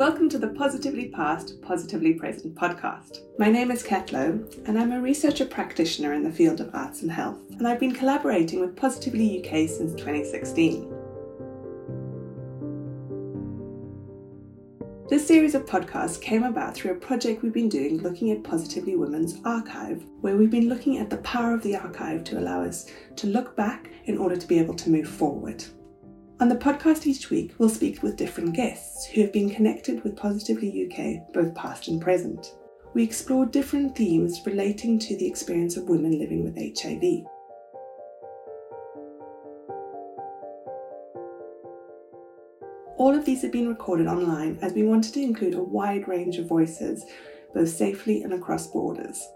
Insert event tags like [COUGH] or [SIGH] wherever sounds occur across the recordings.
Welcome to the Positively Past, Positively Present podcast. My name is Kat and I'm a researcher practitioner in the field of arts and health, and I've been collaborating with Positively UK since 2016. This series of podcasts came about through a project we've been doing looking at Positively Women's Archive, where we've been looking at the power of the archive to allow us to look back in order to be able to move forward. On the podcast each week, we'll speak with different guests who have been connected with Positively UK, both past and present. We explore different themes relating to the experience of women living with HIV. All of these have been recorded online as we wanted to include a wide range of voices, both safely and across borders.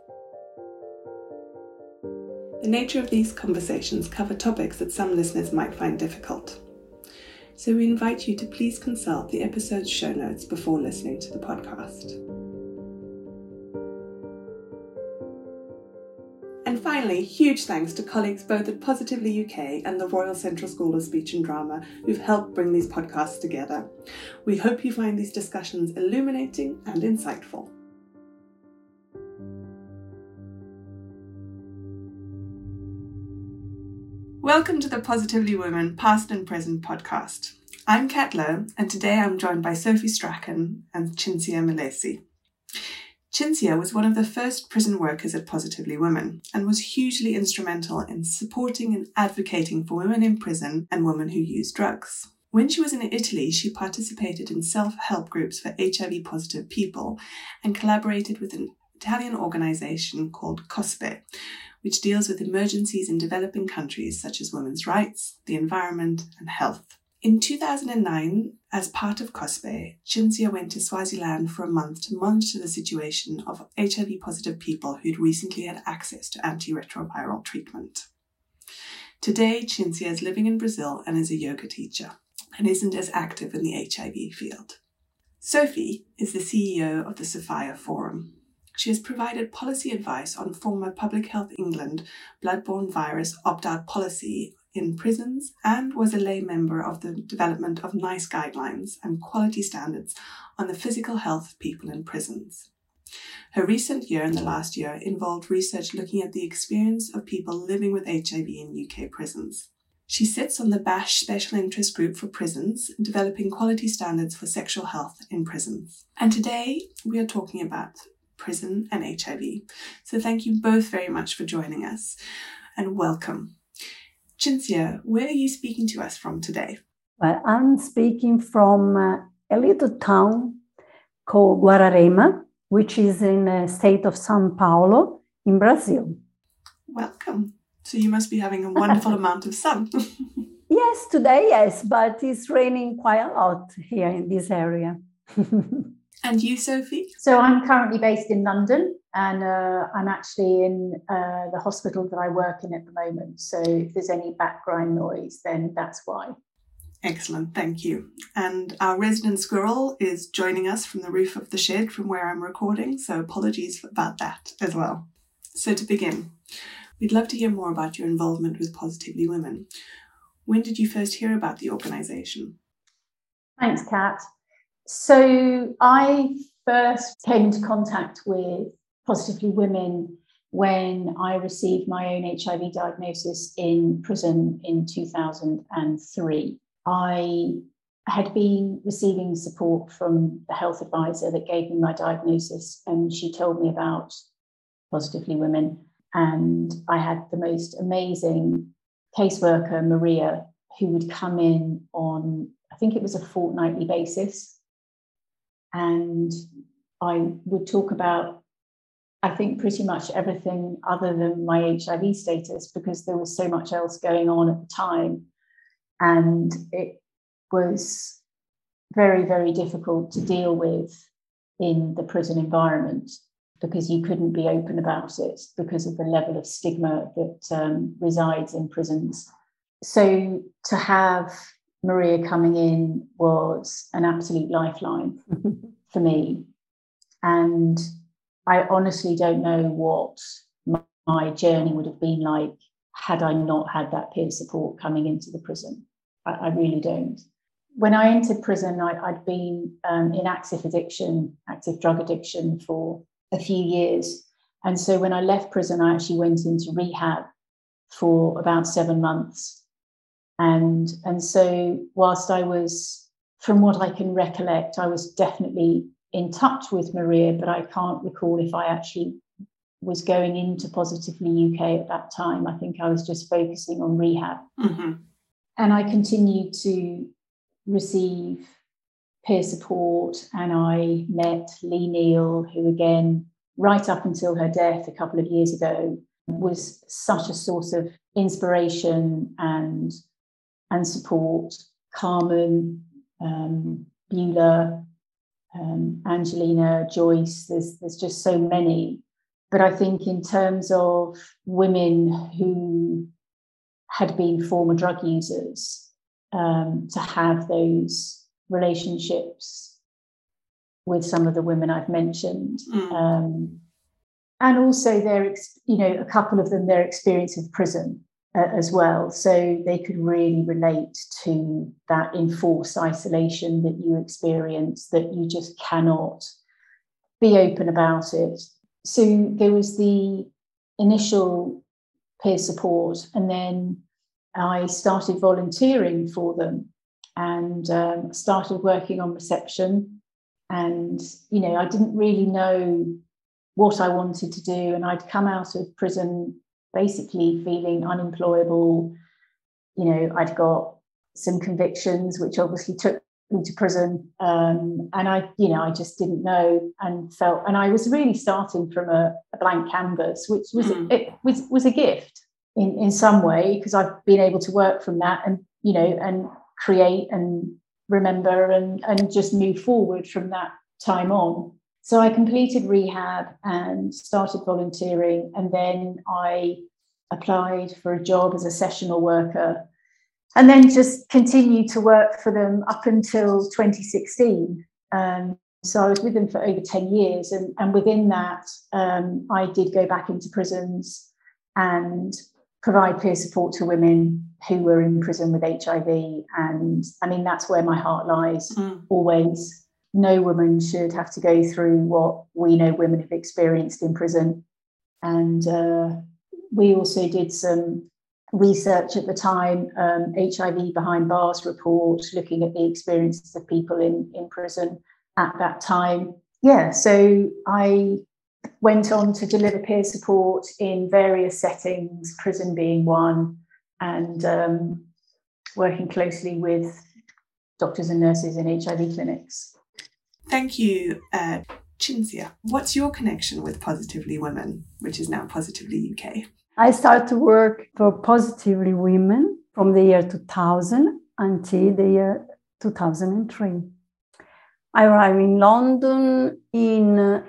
The nature of these conversations cover topics that some listeners might find difficult. So we invite you to please consult the episode's show notes before listening to the podcast. And finally, huge thanks to colleagues both at Positively UK and the Royal Central School of Speech and Drama who've helped bring these podcasts together. We hope you find these discussions illuminating and insightful. Welcome to the Positively Women Past and Present podcast. I'm Kat Lowe, and today I'm joined by Sophie Strachan and Cinzia Milesi. Cinzia was one of the first prison workers at Positively Women and was hugely instrumental in supporting and advocating for women in prison and women who use drugs. When she was in Italy, she participated in self help groups for HIV positive people and collaborated with an Italian organization called COSPE, which deals with emergencies in developing countries such as women's rights, the environment, and health. In 2009, as part of COSPE, Cinzia went to Swaziland for a month to monitor the situation of HIV positive people who'd recently had access to antiretroviral treatment. Today, Cinzia is living in Brazil and is a yoga teacher and isn't as active in the HIV field. Sophie is the CEO of the Sophia Forum. She has provided policy advice on former Public Health England bloodborne virus opt out policy in prisons and was a lay member of the development of NICE guidelines and quality standards on the physical health of people in prisons. Her recent year and the last year involved research looking at the experience of people living with HIV in UK prisons. She sits on the BASHH Special Interest Group for Prisons, developing quality standards for sexual health in prisons. And today we are talking about prison and HIV. So thank you both very much for joining us and welcome. Cinzia, where are you speaking to us from today? Well, I'm speaking from uh, a little town called Guararema, which is in the state of Sao Paulo in Brazil. Welcome. So you must be having a wonderful [LAUGHS] amount of sun. [LAUGHS] yes, today, yes, but it's raining quite a lot here in this area. [LAUGHS] and you, Sophie? So I'm currently based in London and uh, I'm actually in uh, the hospital that I work in at the moment. So if there's any background noise, then that's why. Excellent, thank you. And our resident squirrel is joining us from the roof of the shed from where I'm recording, so apologies about that as well. So to begin, we'd love to hear more about your involvement with Positively Women. When did you first hear about the organisation? Thanks, Kat. So I first came into contact with Positively Women when I received my own HIV diagnosis in prison in 2003. I had been receiving support from the health advisor that gave me my diagnosis, and she told me about Positively Women. And I had the most amazing caseworker, Maria, who would come in on, I think it was a fortnightly basis. And I would talk about I think pretty much everything other than my HIV status because there was so much else going on at the time. And it was very, very difficult to deal with in the prison environment because you couldn't be open about it because of the level of stigma that um, resides in prisons. So to have Maria coming in was an absolute lifeline for me. And I honestly don't know what my journey would have been like had I not had that peer support coming into the prison. I, I really don't. when I entered prison, I, had been um, in active addiction, active drug addiction for a few years. And so when I left prison, I actually went into rehab for about seven months. And, and so, whilst I was, from what I can recollect, I was definitely in touch with Maria, but I can't recall if I actually was going into Positively UK at that time. I think I was just focusing on rehab. Mm-hmm. And I continued to receive peer support, and I met Lee Neal, who again, right up until her death a couple of years ago, was such a source of inspiration and and support. Carmen, um, Beulah, um, Angelina, Joyce. There's there's just so many. But I think in terms of women who had been former drug users, um, to have those relationships with some of the women I've mentioned. Mm. Um, and also their, you know, a couple of them, their experience of prison uh, as well. So they could really relate to that enforced isolation that you experience, that you just cannot be open about it. So there was the initial peer support, and then I started volunteering for them and um, started working on reception. And, you know, I didn't really know what I wanted to do. And I'd come out of prison basically feeling unemployable. You know, I'd got some convictions, which obviously took me to prison. Um, and I, you know, I just didn't know and felt, and I was really starting from a, a blank canvas, which was, mm. it was, was a gift in, in some way, because I've been able to work from that and, you know, and create and remember and, and just move forward from that time on. So I completed rehab and started volunteering, and then I applied for a job as a sessional worker, and then just continued to work for them up until 2016. Um, so I was with them for over 10 years, and, and within that, um, I did go back into prisons and provide peer support to women who were in prison with HIV. And I mean, that's where my heart lies mm. always no woman should have to go through what we know women have experienced in prison. And uh, we also did some research at the time, um, HIV Behind Bars report, looking at the experiences of people in, in prison at that time. Yeah, so I went on to deliver peer support in various settings, prison being one, and um, working closely with doctors and nurses in HIV clinics. Thank you, uh. What's your connection with Positively Women, which is now Positively UK? I started to work for Positively Women from the year 2000 until the year 2003. I arrived in London in uh,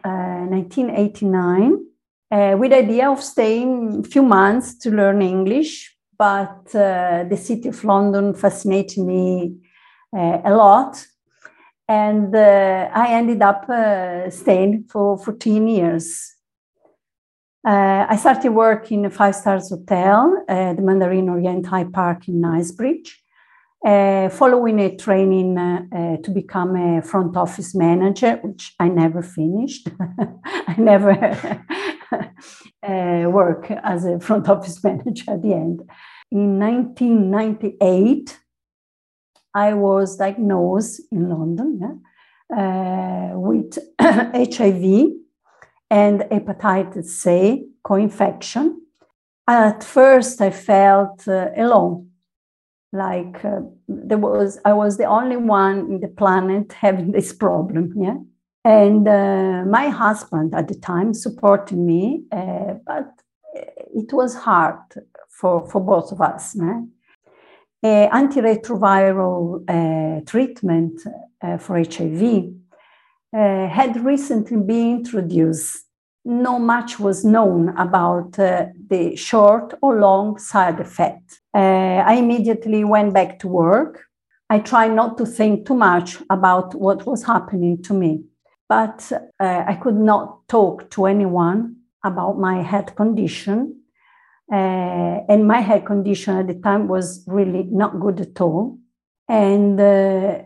1989 uh, with the idea of staying a few months to learn English, but uh, the city of London fascinated me uh, a lot and uh, I ended up uh, staying for 14 years. Uh, I started work in a five stars hotel, uh, the Mandarin Orient Hyde Park in Knightsbridge, uh, following a training uh, to become a front office manager, which I never finished. [LAUGHS] I never [LAUGHS] work as a front office [LAUGHS] manager at the end. In 1998, I was diagnosed in London uh, with [COUGHS] HIV and hepatitis C co-infection. At first, I felt uh, alone, like uh, there was I was the only one in the planet [LAUGHS] having this problem. Yeah, and uh, my husband at the time supported me, uh, but it was hard for for both of us. Yeah? Uh, antiretroviral treatment uh, for HIV uh, had recently been introduced. No much was known about uh, the short or long side effect. I immediately went back to work. I tried not to think too much about what was happening to me, but I could not talk to anyone about my health condition uh, and my hair condition at the time was really not good at all. And uh,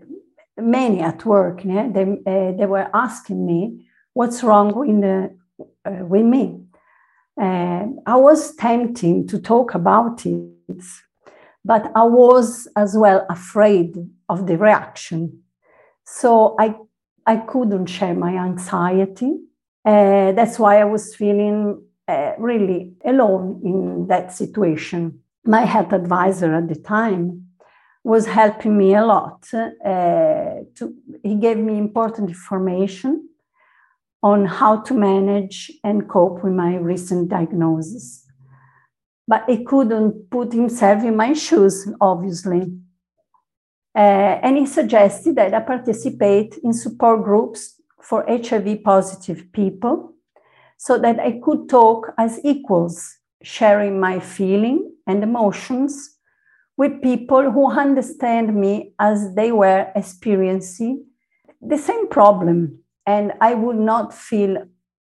many at work, yeah, they, uh, they were asking me, what's wrong with, uh, with me? I was tempting to talk about it, but I was as well afraid of the reaction. So I, I couldn't share my anxiety. Uh, that's why I was feeling uh, really alone in that situation. My health advisor at the time was helping me a lot. Uh, to, he gave me important information on how to manage and cope with my recent diagnosis. But he couldn't put himself in my shoes, obviously. Uh, and he suggested that I participate in support groups for HIV positive people so that I could talk as equals, sharing my feeling and emotions with people who understand me as they were experiencing the same problem and I would not feel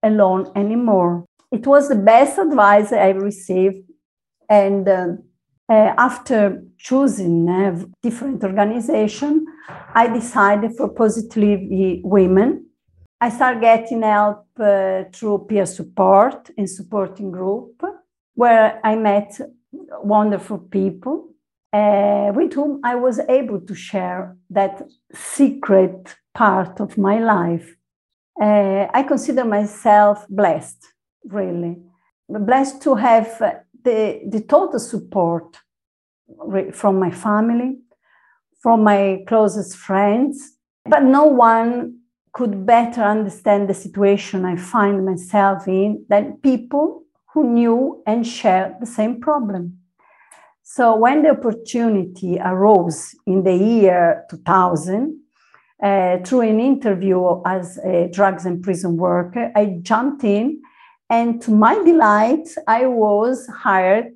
alone anymore. It was the best advice I received. And uh, uh, after choosing a different organization, I decided for Positively Women. I started getting help uh, through peer support in supporting group, where I met wonderful people uh, with whom I was able to share that secret part of my life. Uh, I consider myself blessed, really, blessed to have the, the total support from my family, from my closest friends, but no one could better understand the situation I find myself in than people who knew and shared the same problem. So when the opportunity arose in the year 2000, uh, through an interview as a drugs and prison worker. I jumped in, and to my delight, I was hired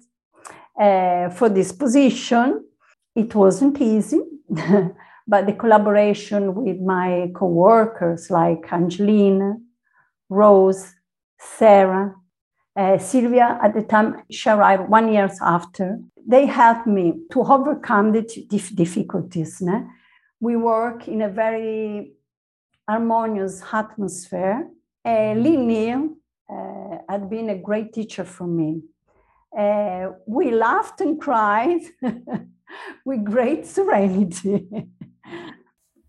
uh, for this position. It wasn't easy, [LAUGHS] but the collaboration with my co-workers like Angelina, Rose, Sarah, uh, Sylvia, at the time she arrived one year after, they helped me to overcome the difficulties. Né? we work in a very harmonious atmosphere. Uh, Lee Neal uh, had been a great teacher for me. Uh, we laughed and cried [LAUGHS] with great serenity. [LAUGHS]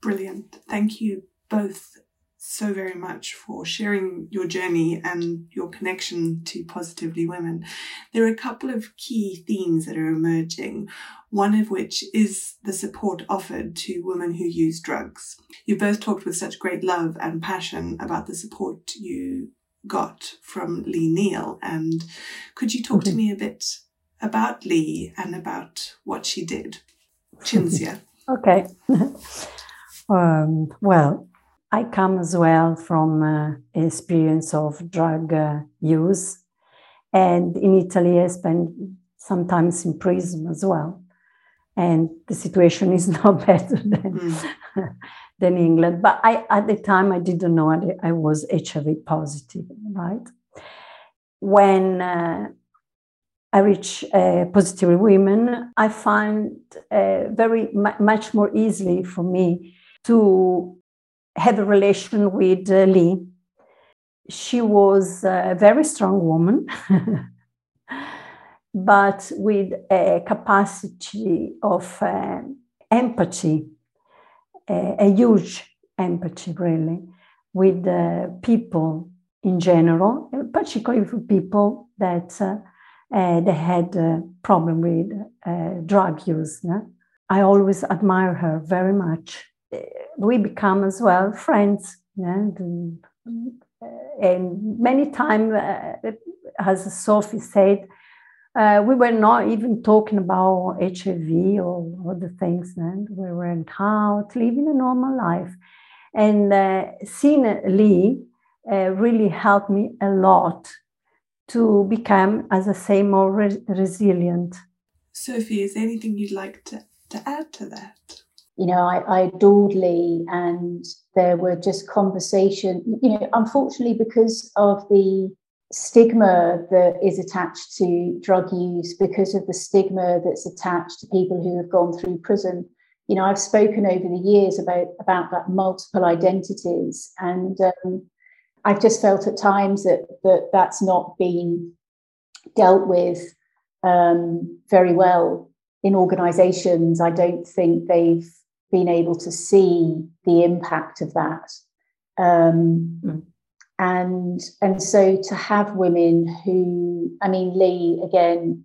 Brilliant. Thank you both so very much for sharing your journey and your connection to Positively Women. There are a couple of key themes that are emerging, one of which is the support offered to women who use drugs. You both talked with such great love and passion about the support you got from Lee Neal. And could you talk mm-hmm. to me a bit about Lee and about what she did? Cinzia. [LAUGHS] okay. [LAUGHS] um, well, I come as well from uh, experience of drug uh, use. And in Italy, I spent sometimes in prison as well. And the situation is [LAUGHS] not better than, mm. [LAUGHS] than England. But I, at the time, I didn't know I was HIV positive, right? When uh, reach uh, positive women, I find uh, very much more easily for me to have a relation with uh, Lee. She was a very strong woman, [LAUGHS] but with a capacity of uh, empathy, a, a, huge empathy, really, with uh, people in general, particularly for people that uh, uh, they had a problem with uh, drug use. No? I always admire her very much we become as well friends. Yeah? And many times, uh, as Sophie said, uh, we were not even talking about HIV or other things. And we went out living a normal life. And uh, seeing Lee uh, really helped me a lot to become, as I say, more re- resilient. Sophie, is there anything you'd like to, to add to that? you know, I, I adored Lee, and there were just conversation. You know, unfortunately, because of the stigma that is attached to drug use, because of the stigma that's attached to people who have gone through prison, you know, I've spoken over the years about about that multiple identities, and um, I've just felt at times that that that's not been dealt with um, very well in organisations. I don't think they've been able to see the impact of that. Um, mm. And and so to have women who, I mean, Lee again,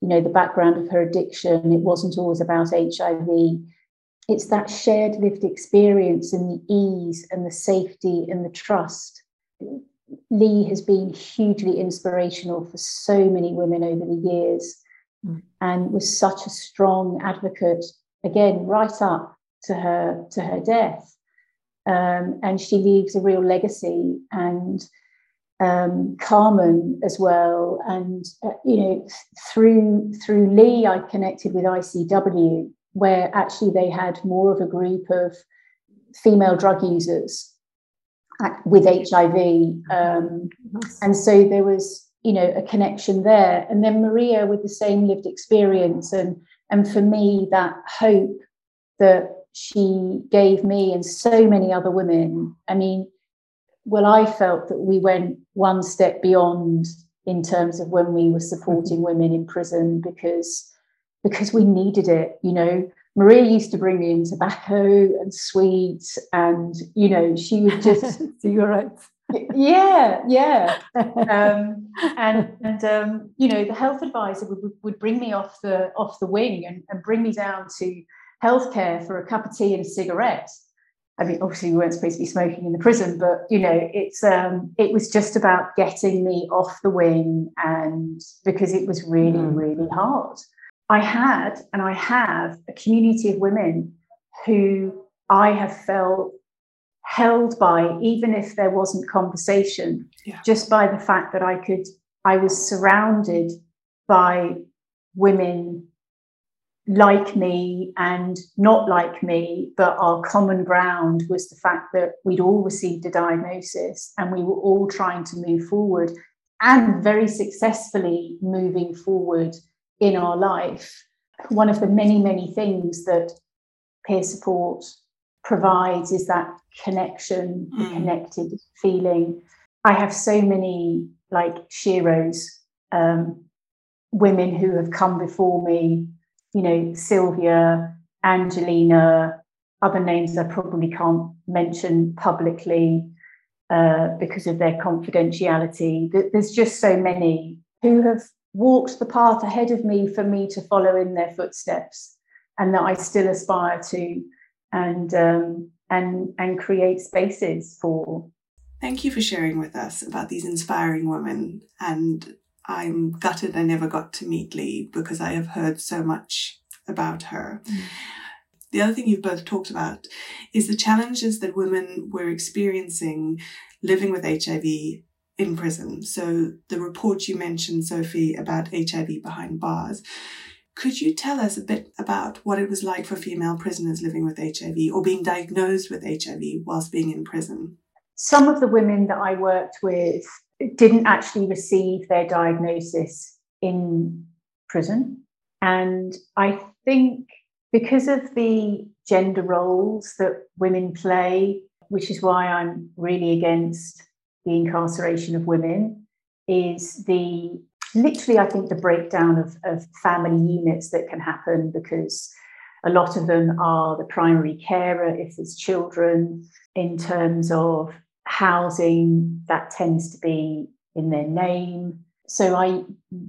you know, the background of her addiction, it wasn't always about HIV. It's that shared lived experience and the ease and the safety and the trust. Lee has been hugely inspirational for so many women over the years mm. and was such a strong advocate, again, right up to her to her death. Um, and she leaves a real legacy and um, Carmen as well. And uh, you know, through through Lee, I connected with ICW, where actually they had more of a group of female drug users with HIV, um, and so there was you know a connection there. And then Maria with the same lived experience, and and for me that hope that she gave me and so many other women. I mean, well, I felt that we went one step beyond in terms of when we were supporting mm-hmm. women in prison because because we needed it. You know, Maria used to bring me in tobacco and sweets, and you know, she would just [LAUGHS] cigarettes. yeah, yeah, um, [LAUGHS] and and um, you know, the health advisor would, would bring me off the off the wing and, and bring me down to healthcare for a cup of tea and a cigarette. I mean, obviously we weren't supposed to be smoking in the prison, but you know, it's um, it was just about getting me off the wing, and because it was really, mm. really hard. I had and I have a community of women who I have felt held by, even if there wasn't conversation, yeah. just by the fact that I could, I was surrounded by women like me and not like me, but our common ground was the fact that we'd all received a diagnosis and we were all trying to move forward and very successfully moving forward in our life. One of the many, many things that peer support provides is that connection, mm. the connected feeling. I have so many like sheroes, um, women who have come before me you know, Sylvia, Angelina, other names I probably can't mention publicly uh, because of their confidentiality. There's just so many who have walked the path ahead of me for me to follow in their footsteps and that I still aspire to and um, and and create spaces for. Thank you for sharing with us about these inspiring women and I'm gutted I never got to meet Lee because I have heard so much about her. The other thing you've both talked about is the challenges that women were experiencing living with HIV in prison. So, the report you mentioned, Sophie, about HIV behind bars. Could you tell us a bit about what it was like for female prisoners living with HIV or being diagnosed with HIV whilst being in prison? Some of the women that I worked with didn't actually receive their diagnosis in prison. And I think because of the gender roles that women play, which is why I'm really against the incarceration of women, is the literally, I think, the breakdown of, of family units that can happen because a lot of them are the primary carer if there's children, in terms of housing that tends to be in their name. So I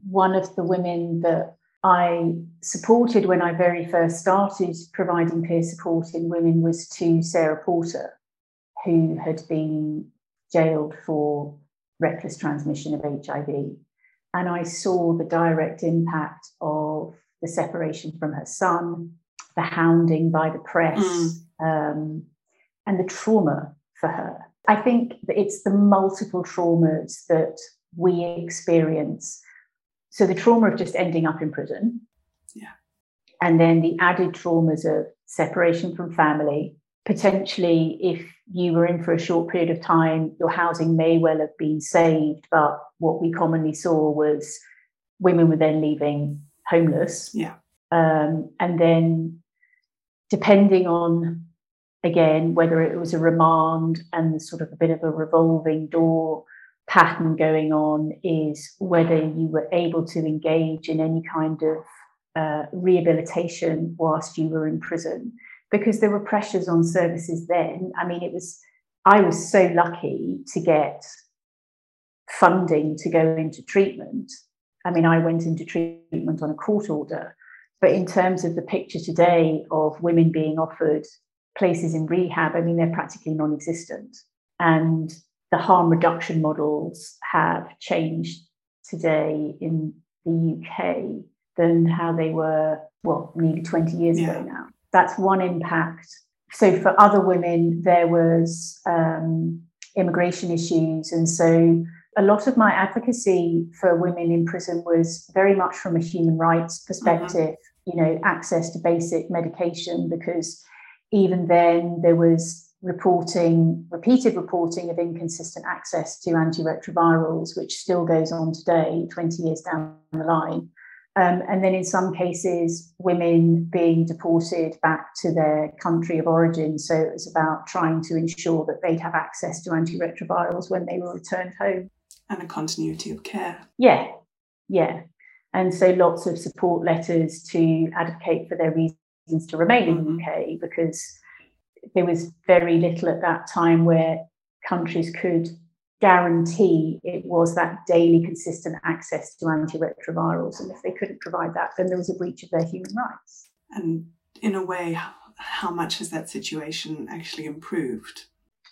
one of the women that I supported when I very first started providing peer support in women was to Sarah Porter, who had been jailed for reckless transmission of HIV. And I saw the direct impact of the separation from her son, the hounding by the press, mm. um, and the trauma for her. I think that it's the multiple traumas that we experience. So the trauma of just ending up in prison. Yeah. And then the added traumas of separation from family. Potentially, if you were in for a short period of time, your housing may well have been saved. But what we commonly saw was women were then leaving homeless. Yeah. Um, and then depending on, again, whether it was a remand and sort of a bit of a revolving door pattern going on, is whether you were able to engage in any kind of uh, rehabilitation whilst you were in prison. Because there were pressures on services then. I mean, it was, I was so lucky to get funding to go into treatment. I mean, I went into treatment on a court order, but in terms of the picture today of women being offered places in rehab, I mean, they're practically non existent. And the harm reduction models have changed today in the UK than how they were, well, nearly 20 years yeah. ago now. That's one impact. So for other women, there was um, immigration issues. And so a lot of my advocacy for women in prison was very much from a human rights perspective, mm-hmm. you know, access to basic medication, because even then there was reporting, repeated reporting of inconsistent access to antiretrovirals, which still goes on today, 20 years down the line. Um, and then in some cases, women being deported back to their country of origin. So it was about trying to ensure that they'd have access to antiretrovirals when they were returned home and a continuity of care. Yeah, yeah. And so lots of support letters to advocate for their reasons to remain in the mm-hmm. UK because there was very little at that time where countries could guarantee it was that daily consistent access to antiretrovirals. And if they couldn't provide that, then there was a breach of their human rights. And in a way, how much has that situation actually improved?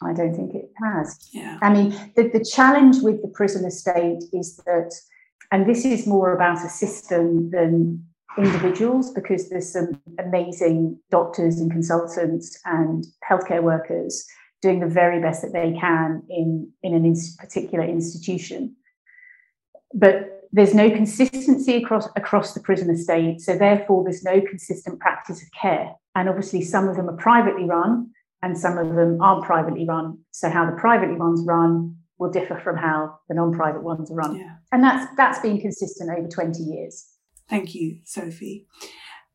I don't think it has. Yeah. I mean, the, the challenge with the prison estate is that, and this is more about a system than individuals, because there's some amazing doctors and consultants and healthcare workers doing the very best that they can in, in a particular institution. But there's no consistency across across the prison estate, so therefore there's no consistent practice of care. And obviously, some of them are privately run, and some of them aren't privately run. So how the privately ones run will differ from how the non-private ones are run. Yeah. And that's that's been consistent over 20 years. Thank you, Sophie.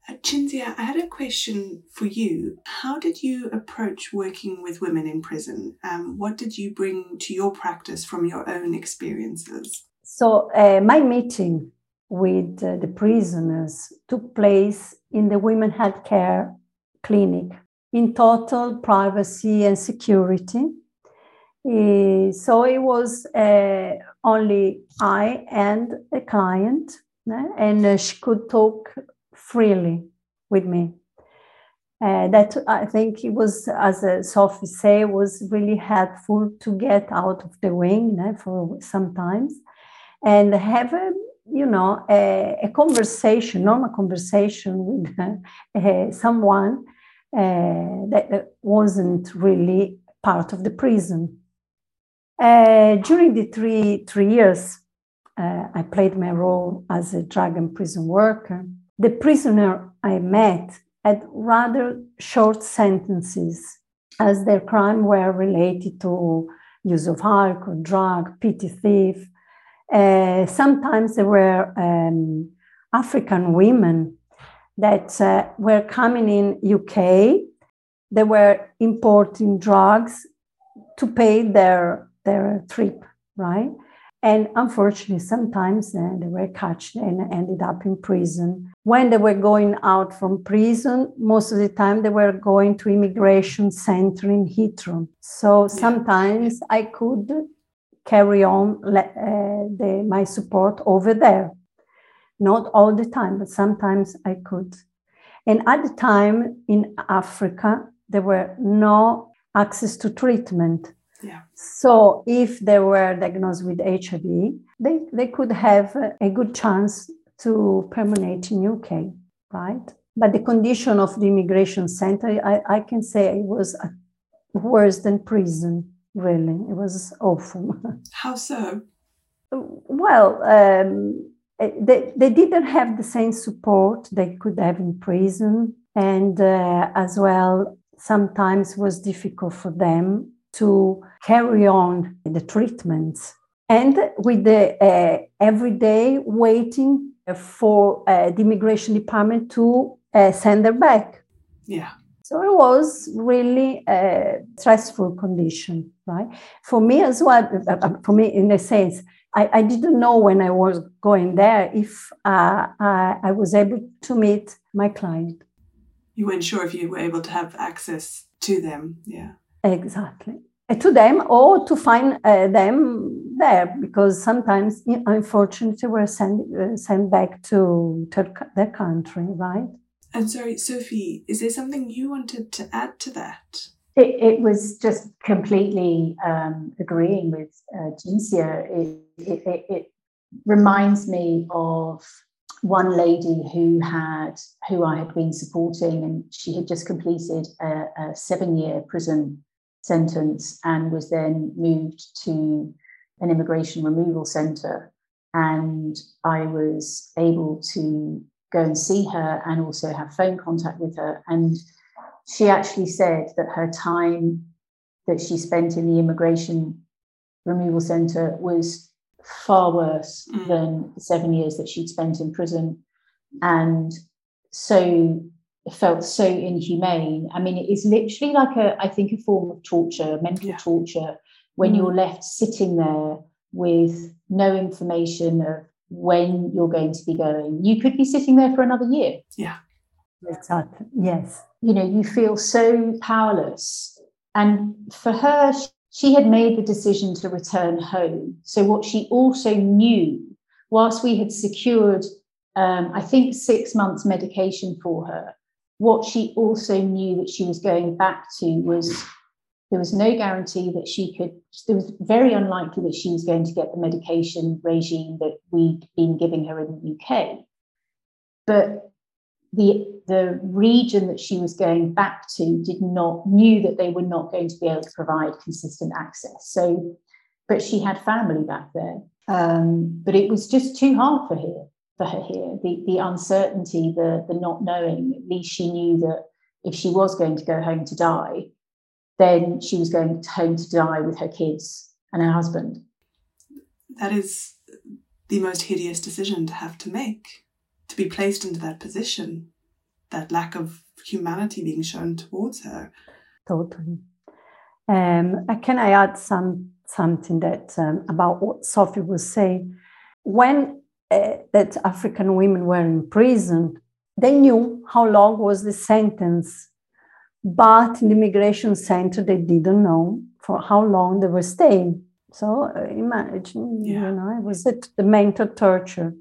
Uh, Cinzia, I had a question for you. How did you approach working with women in prison? Um, what did you bring to your practice from your own experiences? So, uh, my meeting with uh, the prisoners took place in the Women Health Care Clinic in total privacy and security. Uh, so it was uh, only I and a client, uh, and uh, she could talk freely with me. Uh, that I think it was, as uh, Sophie said, was really helpful to get out of the wing for sometimes and have a you know a, a conversation, normal conversation with [LAUGHS] someone uh, that wasn't really part of the prison. Uh, during the three, three years, uh, I played my role as a drug and prison worker. The prisoner I met had rather short sentences as their crime were related to use of alcohol, drug, petty thief. Uh, sometimes there were um, African women that uh, were coming in UK. They were importing drugs to pay their their trip, right? And unfortunately, sometimes uh, they were caught and ended up in prison. When they were going out from prison, most of the time they were going to immigration center in Heathrow. So sometimes I could carry on uh, the, my support over there not all the time, but sometimes I could. And at the time in Africa, there were no access to treatment. Yeah. So if they were diagnosed with HIV, they, they could have a good chance to permanent in UK, right? But the condition of the immigration center, I, I can say it was worse than prison, really. It was awful. [LAUGHS] How so? Well, um, Eh, they, they didn't have the same support they could have in prison and uh, as well sometimes was difficult for them to carry on the treatments and with the uh, every day waiting for uh, the immigration department to uh, send them back yeah So it was really a stressful condition, right? For me as well, uh, uh, for me in a sense, I, I didn't know when I was going there if uh, I, I was able to meet my client. You weren't sure if you were able to have access to them, yeah. Exactly. Uh, to them or to find uh, them there because sometimes unfortunately we're sent, uh, sent back to, to their country right? And sorry sophie is there something you wanted to add to that? It, it was just completely um, agreeing with uh, It, it, it, reminds me of one lady who had who I had been supporting, and she had just completed a, a seven-year prison sentence and was then moved to an immigration removal centre. And I was able to go and see her and also have phone contact with her. And she actually said that her time that she spent in the immigration removal centre was far worse mm. than the seven years that she'd spent in prison. And so felt so inhumane. I mean, it is literally like a, I think, a form of torture, mental yeah. torture, when mm. you're left sitting there with no information of when you're going to be going. You could be sitting there for another year. Yeah. Exactly. Yes. You know, you feel so powerless. And for her, she had made the decision to return home. So, what she also knew, whilst we had secured, um, I think, six months medication for her, what she also knew that she was going back to was there was no guarantee that she could, it was very unlikely that she was going to get the medication regime that we'd been giving her in the UK. But the, the region that she was going back to did not, knew that they were not going to be able to provide consistent access. So, but she had family back there. Um, but it was just too hard for her for her here. The, the uncertainty the, the not knowing at least she knew that if she was going to go home to die then she was going home to die with her kids and her husband. That is the most hideous decision to have to make to be placed into that position that lack of humanity being shown towards her. Totally. Um, can i add some something that um, about what sophie was saying? When uh, that African women were in prison, they knew how long was the sentence. But in the immigration center, they didn't know for how long they were staying. So uh, imagine, yeah. you know, it was it, the mental torture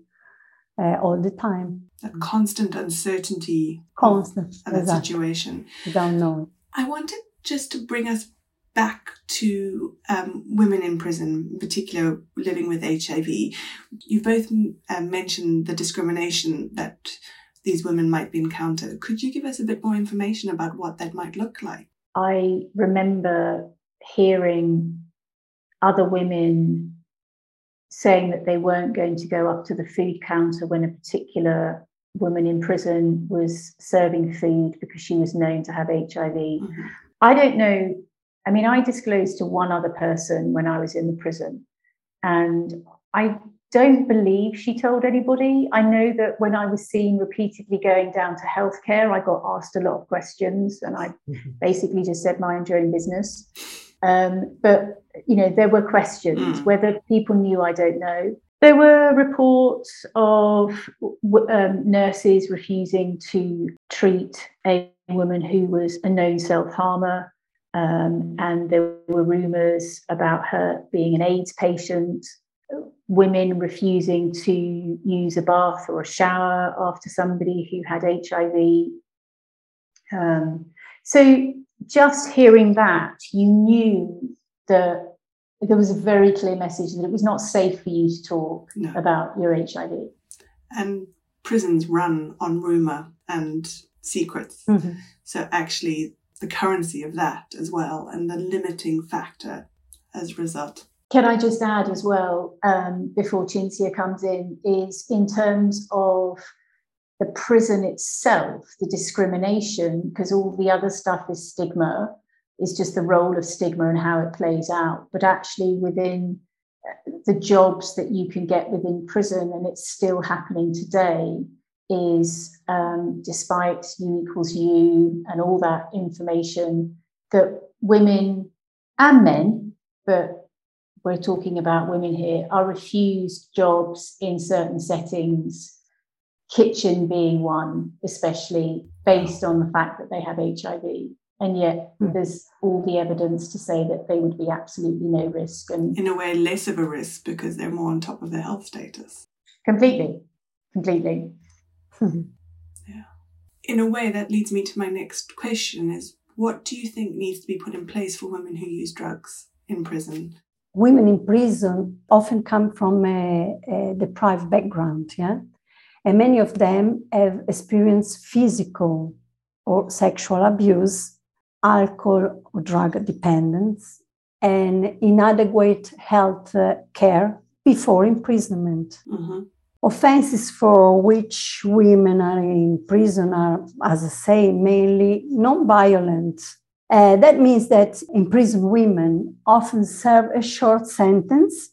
uh, all the time. That constant uncertainty constant, of, of exactly. that situation. You don't know. I wanted just to bring us back to um, women in prison, in particular living with HIV. You both uh, mentioned the discrimination that these women might be encountered. Could you give us a bit more information about what that might look like? I remember hearing other women saying that they weren't going to go up to the food counter when a particular woman in prison was serving food because she was known to have HIV. Mm-hmm. I don't know I mean, I disclosed to one other person when I was in the prison, and I don't believe she told anybody. I know that when I was seen repeatedly going down to healthcare, I got asked a lot of questions, and I [LAUGHS] basically just said, "Mind your own business." Um, but you know, there were questions. Mm. Whether people knew, I don't know. There were reports of um, nurses refusing to treat a woman who was a known self harmer um, and there were rumours about her being an AIDS patient, women refusing to use a bath or a shower after somebody who had HIV. Um, so just hearing that, you knew that there was a very clear message that it was not safe for you to talk no. about your HIV. And prisons run on rumour and secrets. Mm-hmm. So actually, the currency of that as well and the limiting factor as a result. Can I just add as well, um, before Cinzia comes in, is in terms of the prison itself, the discrimination, because all the other stuff is stigma, is just the role of stigma and how it plays out. But actually, within uh, the jobs that you can get within prison, and it's still happening today, is um, despite U equals U and all that information, that women and men, but we're talking about women here, are refused jobs in certain settings, kitchen being one, especially based on the fact that they have HIV. And yet mm. there's all the evidence to say that they would be absolutely no risk. And in a way, less of a risk because they're more on top of their health status. Completely. Completely. Yeah. In a way, that leads me to my next question is what do you think needs to be put in place for women who use drugs in prison? Women in prison often come from a, a deprived background, yeah? And many of them have experienced physical or sexual abuse, alcohol or drug dependence, and inadequate health care before imprisonment. Mm-hmm offenses for which women are in prison are, as I say, mainly non-violent. Uh, that means that imprisoned women often serve a short sentence,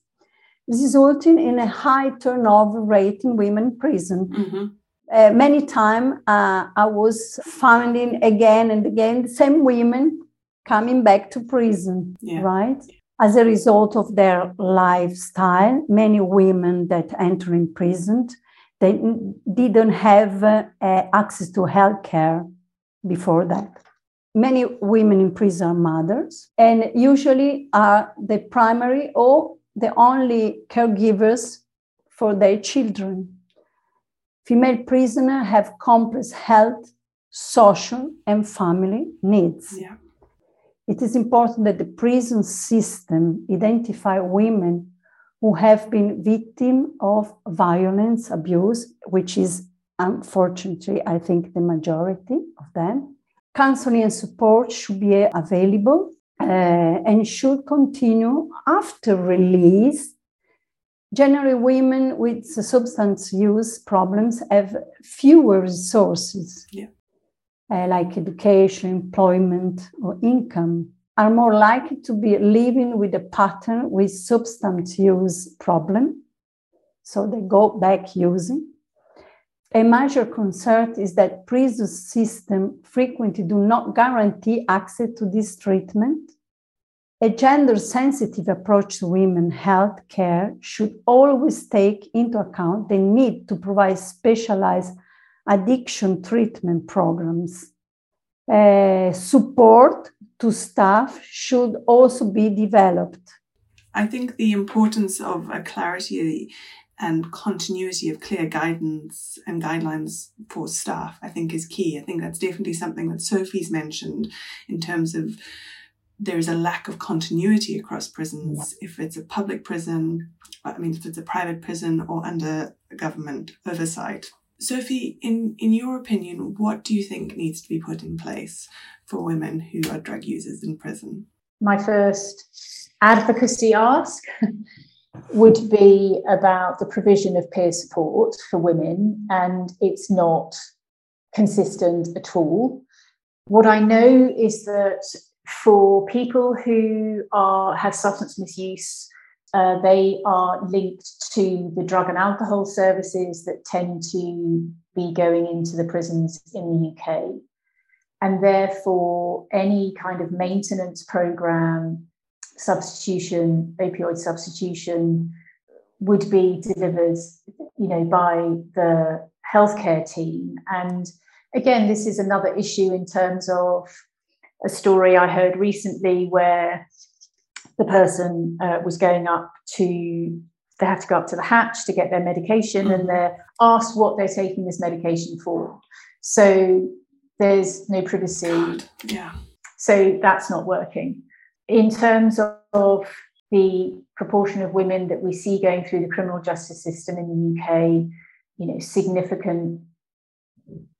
resulting in a high turnover rate in women in prison. Mm-hmm. Uh, many times uh, I was finding again and again the same women coming back to prison, yeah. right? As a result of their lifestyle, many women that enter in prison, they didn't have uh, access to health care before that. Many women in prison are mothers and usually are the primary or the only caregivers for their children. Female prisoners have complex health, social, and family needs. Yeah. It is important that the prison system identify women who have been victim of violence, abuse, which is unfortunately, I think, the majority of them. Counseling and support should be available uh, and should continue after release. Generally, women with substance use problems have fewer resources. Yeah uh, like education, employment, or income, are more likely to be living with a pattern with substance use problem. So they go back using. A major concern is that prison system frequently do not guarantee access to this treatment. A gender sensitive approach to women health care should always take into account the need to provide specialized addiction treatment programs. Uh, support to staff should also be developed. I think the importance of a clarity and continuity of clear guidance and guidelines for staff, I think, is key. I think that's definitely something that Sophie's mentioned in terms of there is a lack of continuity across prisons. If it's a public prison, I mean, if it's a private prison or under government oversight. Sophie, in, in your opinion, what do you think needs to be put in place for women who are drug users in prison? My first advocacy ask would be about the provision of peer support for women, and it's not consistent at all. What I know is that for people who are have substance misuse uh, they are linked to the drug and alcohol services that tend to be going into the prisons in the UK. And therefore, any kind of maintenance program, substitution, opioid substitution, would be delivered, you know, by the healthcare team. And again, this is another issue in terms of a story I heard recently where the person uh, was going up to they have to go up to the hatch to get their medication mm-hmm. and they're asked what they're taking this medication for. So there's no privacy. God, yeah. So that's not working. In terms of the proportion of women that we see going through the criminal justice system in the UK you know significant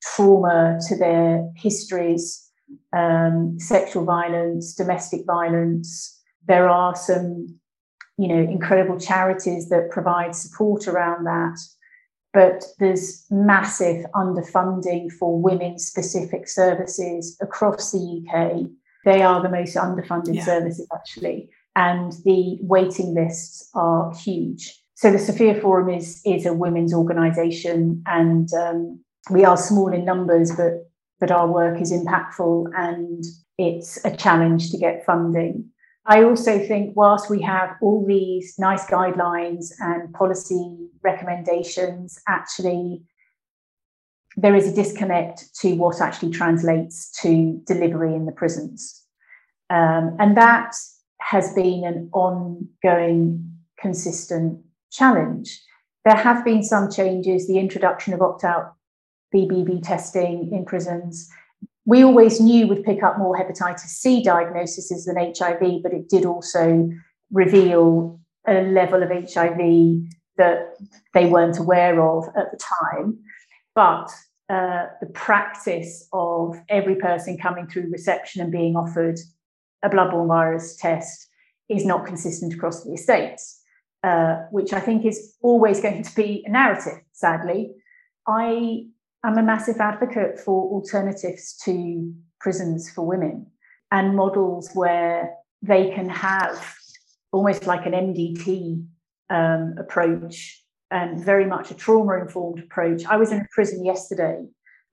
trauma to their histories um, sexual violence domestic violence there are some, you know, incredible charities that provide support around that. But there's massive underfunding for women specific services across the UK. They are the most underfunded yeah. services, actually. And the waiting lists are huge. so the Sophia Forum is is a women's organisation, and um, we are small in numbers, but but our work is impactful, and it's a challenge to get funding. I also think, whilst we have all these nice guidelines and policy recommendations, actually there is a disconnect to what actually translates to delivery in the prisons. Um, and that has been an ongoing, consistent challenge. There have been some changes, the introduction of opt out BBV testing in prisons. We always knew would pick up more hepatitis C diagnoses than HIV, but it did also reveal a level of HIV that they weren't aware of at the time. But uh, the practice of every person coming through reception and being offered a bloodborne virus test is not consistent across the estates, uh, which I think is always going to be a narrative, sadly. I am a massive advocate for alternatives to prisons for women and models where they can have almost like an MDT um, approach and very much a trauma informed approach. I was in a prison yesterday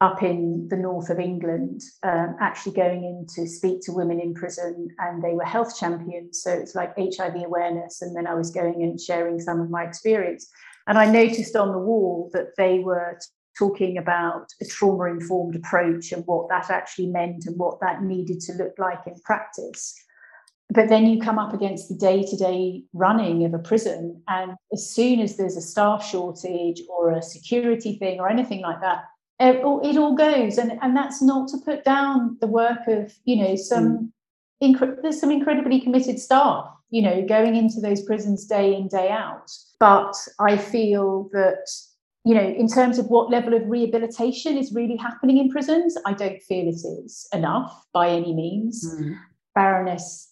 up in the north of England, um, actually going in to speak to women in prison, and they were health champions. So it's like HIV awareness. And then I was going and sharing some of my experience. And I noticed on the wall that they were talking about a trauma informed approach and what that actually meant and what that needed to look like in practice. But then you come up against the day-to-day running of a prison and as soon as there's a staff shortage or a security thing or anything like that it all, it all goes. And, and that's not to put down the work of you know some mm. there's some incredibly committed staff you know going into those prisons day in day out. But i feel that you know in terms of what level of rehabilitation is really happening in prisons i don't feel it is enough by any means mm. baroness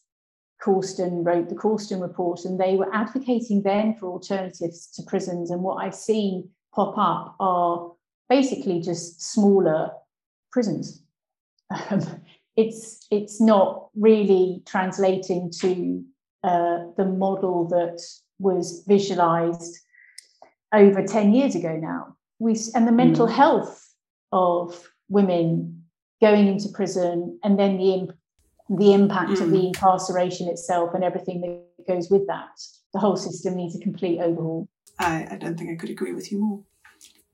Corston wrote the Corston report, and they were advocating then for alternatives to prisons. And what I've seen pop up are basically just smaller prisons. Um, it's it's not really translating to uh, the model that was visualized over 10 years ago now. We and the mental mm. health of women going into prison and then the the impact mm. of the mm. incarceration itself and everything that goes with that. The whole system needs a complete overhaul. I, I don't think I could agree with you more.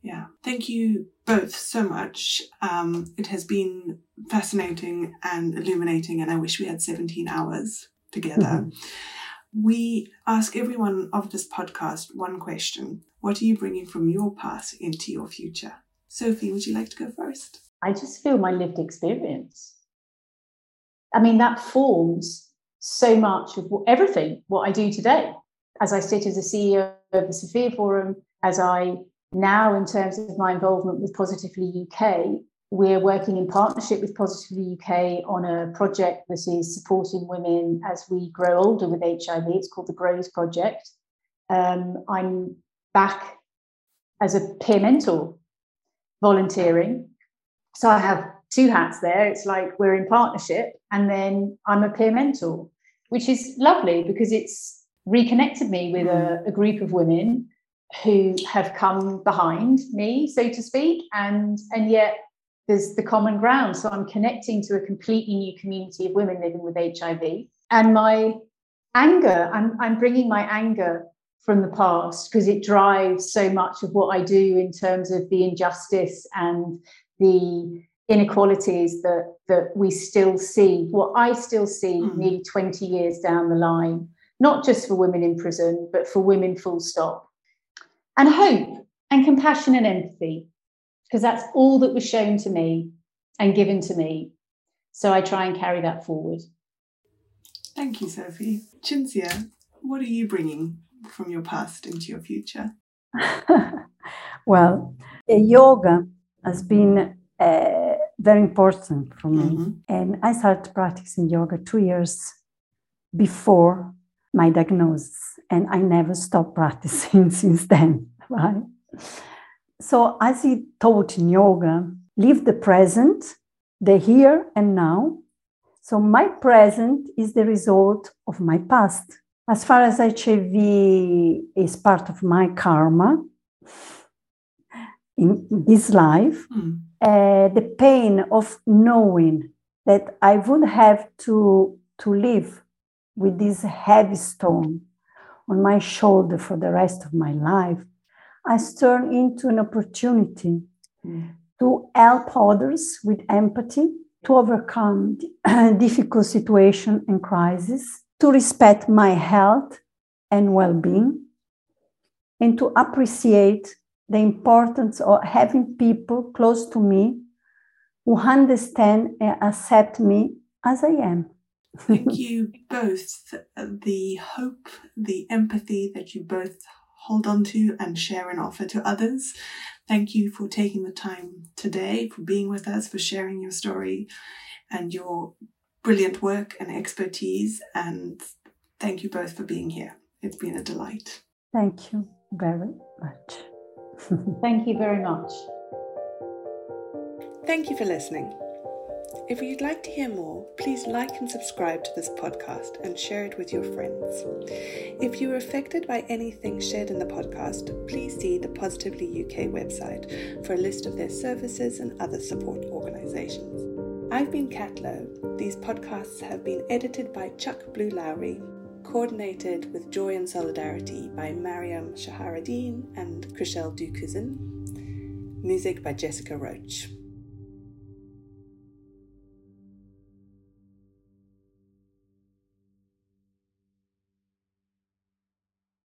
Yeah. Thank you both so much. Um, it has been fascinating and illuminating, and I wish we had 17 hours together. Mm-hmm. We ask everyone of this podcast one question What are you bringing from your past into your future? Sophie, would you like to go first? I just feel my lived experience. I mean, that forms so much of what, everything what I do today. As I sit as a CEO of the Sophia Forum, as I now, in terms of my involvement with Positively UK, we're working in partnership with Positively UK on a project that is supporting women as we grow older with HIV. It's called the GROWS Project. Um, I'm back as a peer mentor volunteering. So I have two hats there. It's like we're in partnership, and then I'm a peer mentor, which is lovely because it's reconnected me with a, mm. a group of women who have come behind me, so to speak, and and yet there's the common ground. So I'm connecting to a completely new community of women living with HIV, and my anger. I'm I'm bringing my anger from the past because it drives so much of what I do in terms of the injustice and the inequalities that that we still see, what I still see mm. nearly 20 years down the line, not just for women in prison, but for women full stop. And hope and compassion and empathy, because that's all that was shown to me and given to me. So I try and carry that forward. Thank you, Sophie. Cinzia, what are you bringing from your past into your future? [LAUGHS] well, yoga has been uh, very important for me. Mm-hmm. And I started practicing yoga two years before my diagnosis, and I never stopped [LAUGHS] practicing since then, right? So, as he taught in yoga, live the present, the here and now. So, my present is the result of my past. As far as HIV is part of my karma in this life, Mm. uh, the pain of knowing that I would have to, to live with this heavy stone on my shoulder for the rest of my life has turned into an opportunity Mm. to help others with empathy, to overcome [CLEARS THROAT] difficult situation and crisis, to respect my health and well-being, and to appreciate the importance of having people close to me who understand and accept me as I am. Thank [LAUGHS] you both. The hope, the empathy that you both hold on to and share and offer to others. Thank you for taking the time today, for being with us, for sharing your story and your brilliant work and expertise. And thank you both for being here. It's been a delight. Thank you very much. [LAUGHS] Thank you very much. Thank you for listening. If you'd like to hear more, please like and subscribe to this podcast and share it with your friends. If you were affected by anything shared in the podcast, please see the Positively UK website for a list of their services and other support organisations. I've been Kat Lowe. These podcasts have been edited by Chuck Blue Lowry, coordinated with Joy and Solidarity by Mariam Shaharadine and Chriselle Dukuzin, music by Jessica Roach.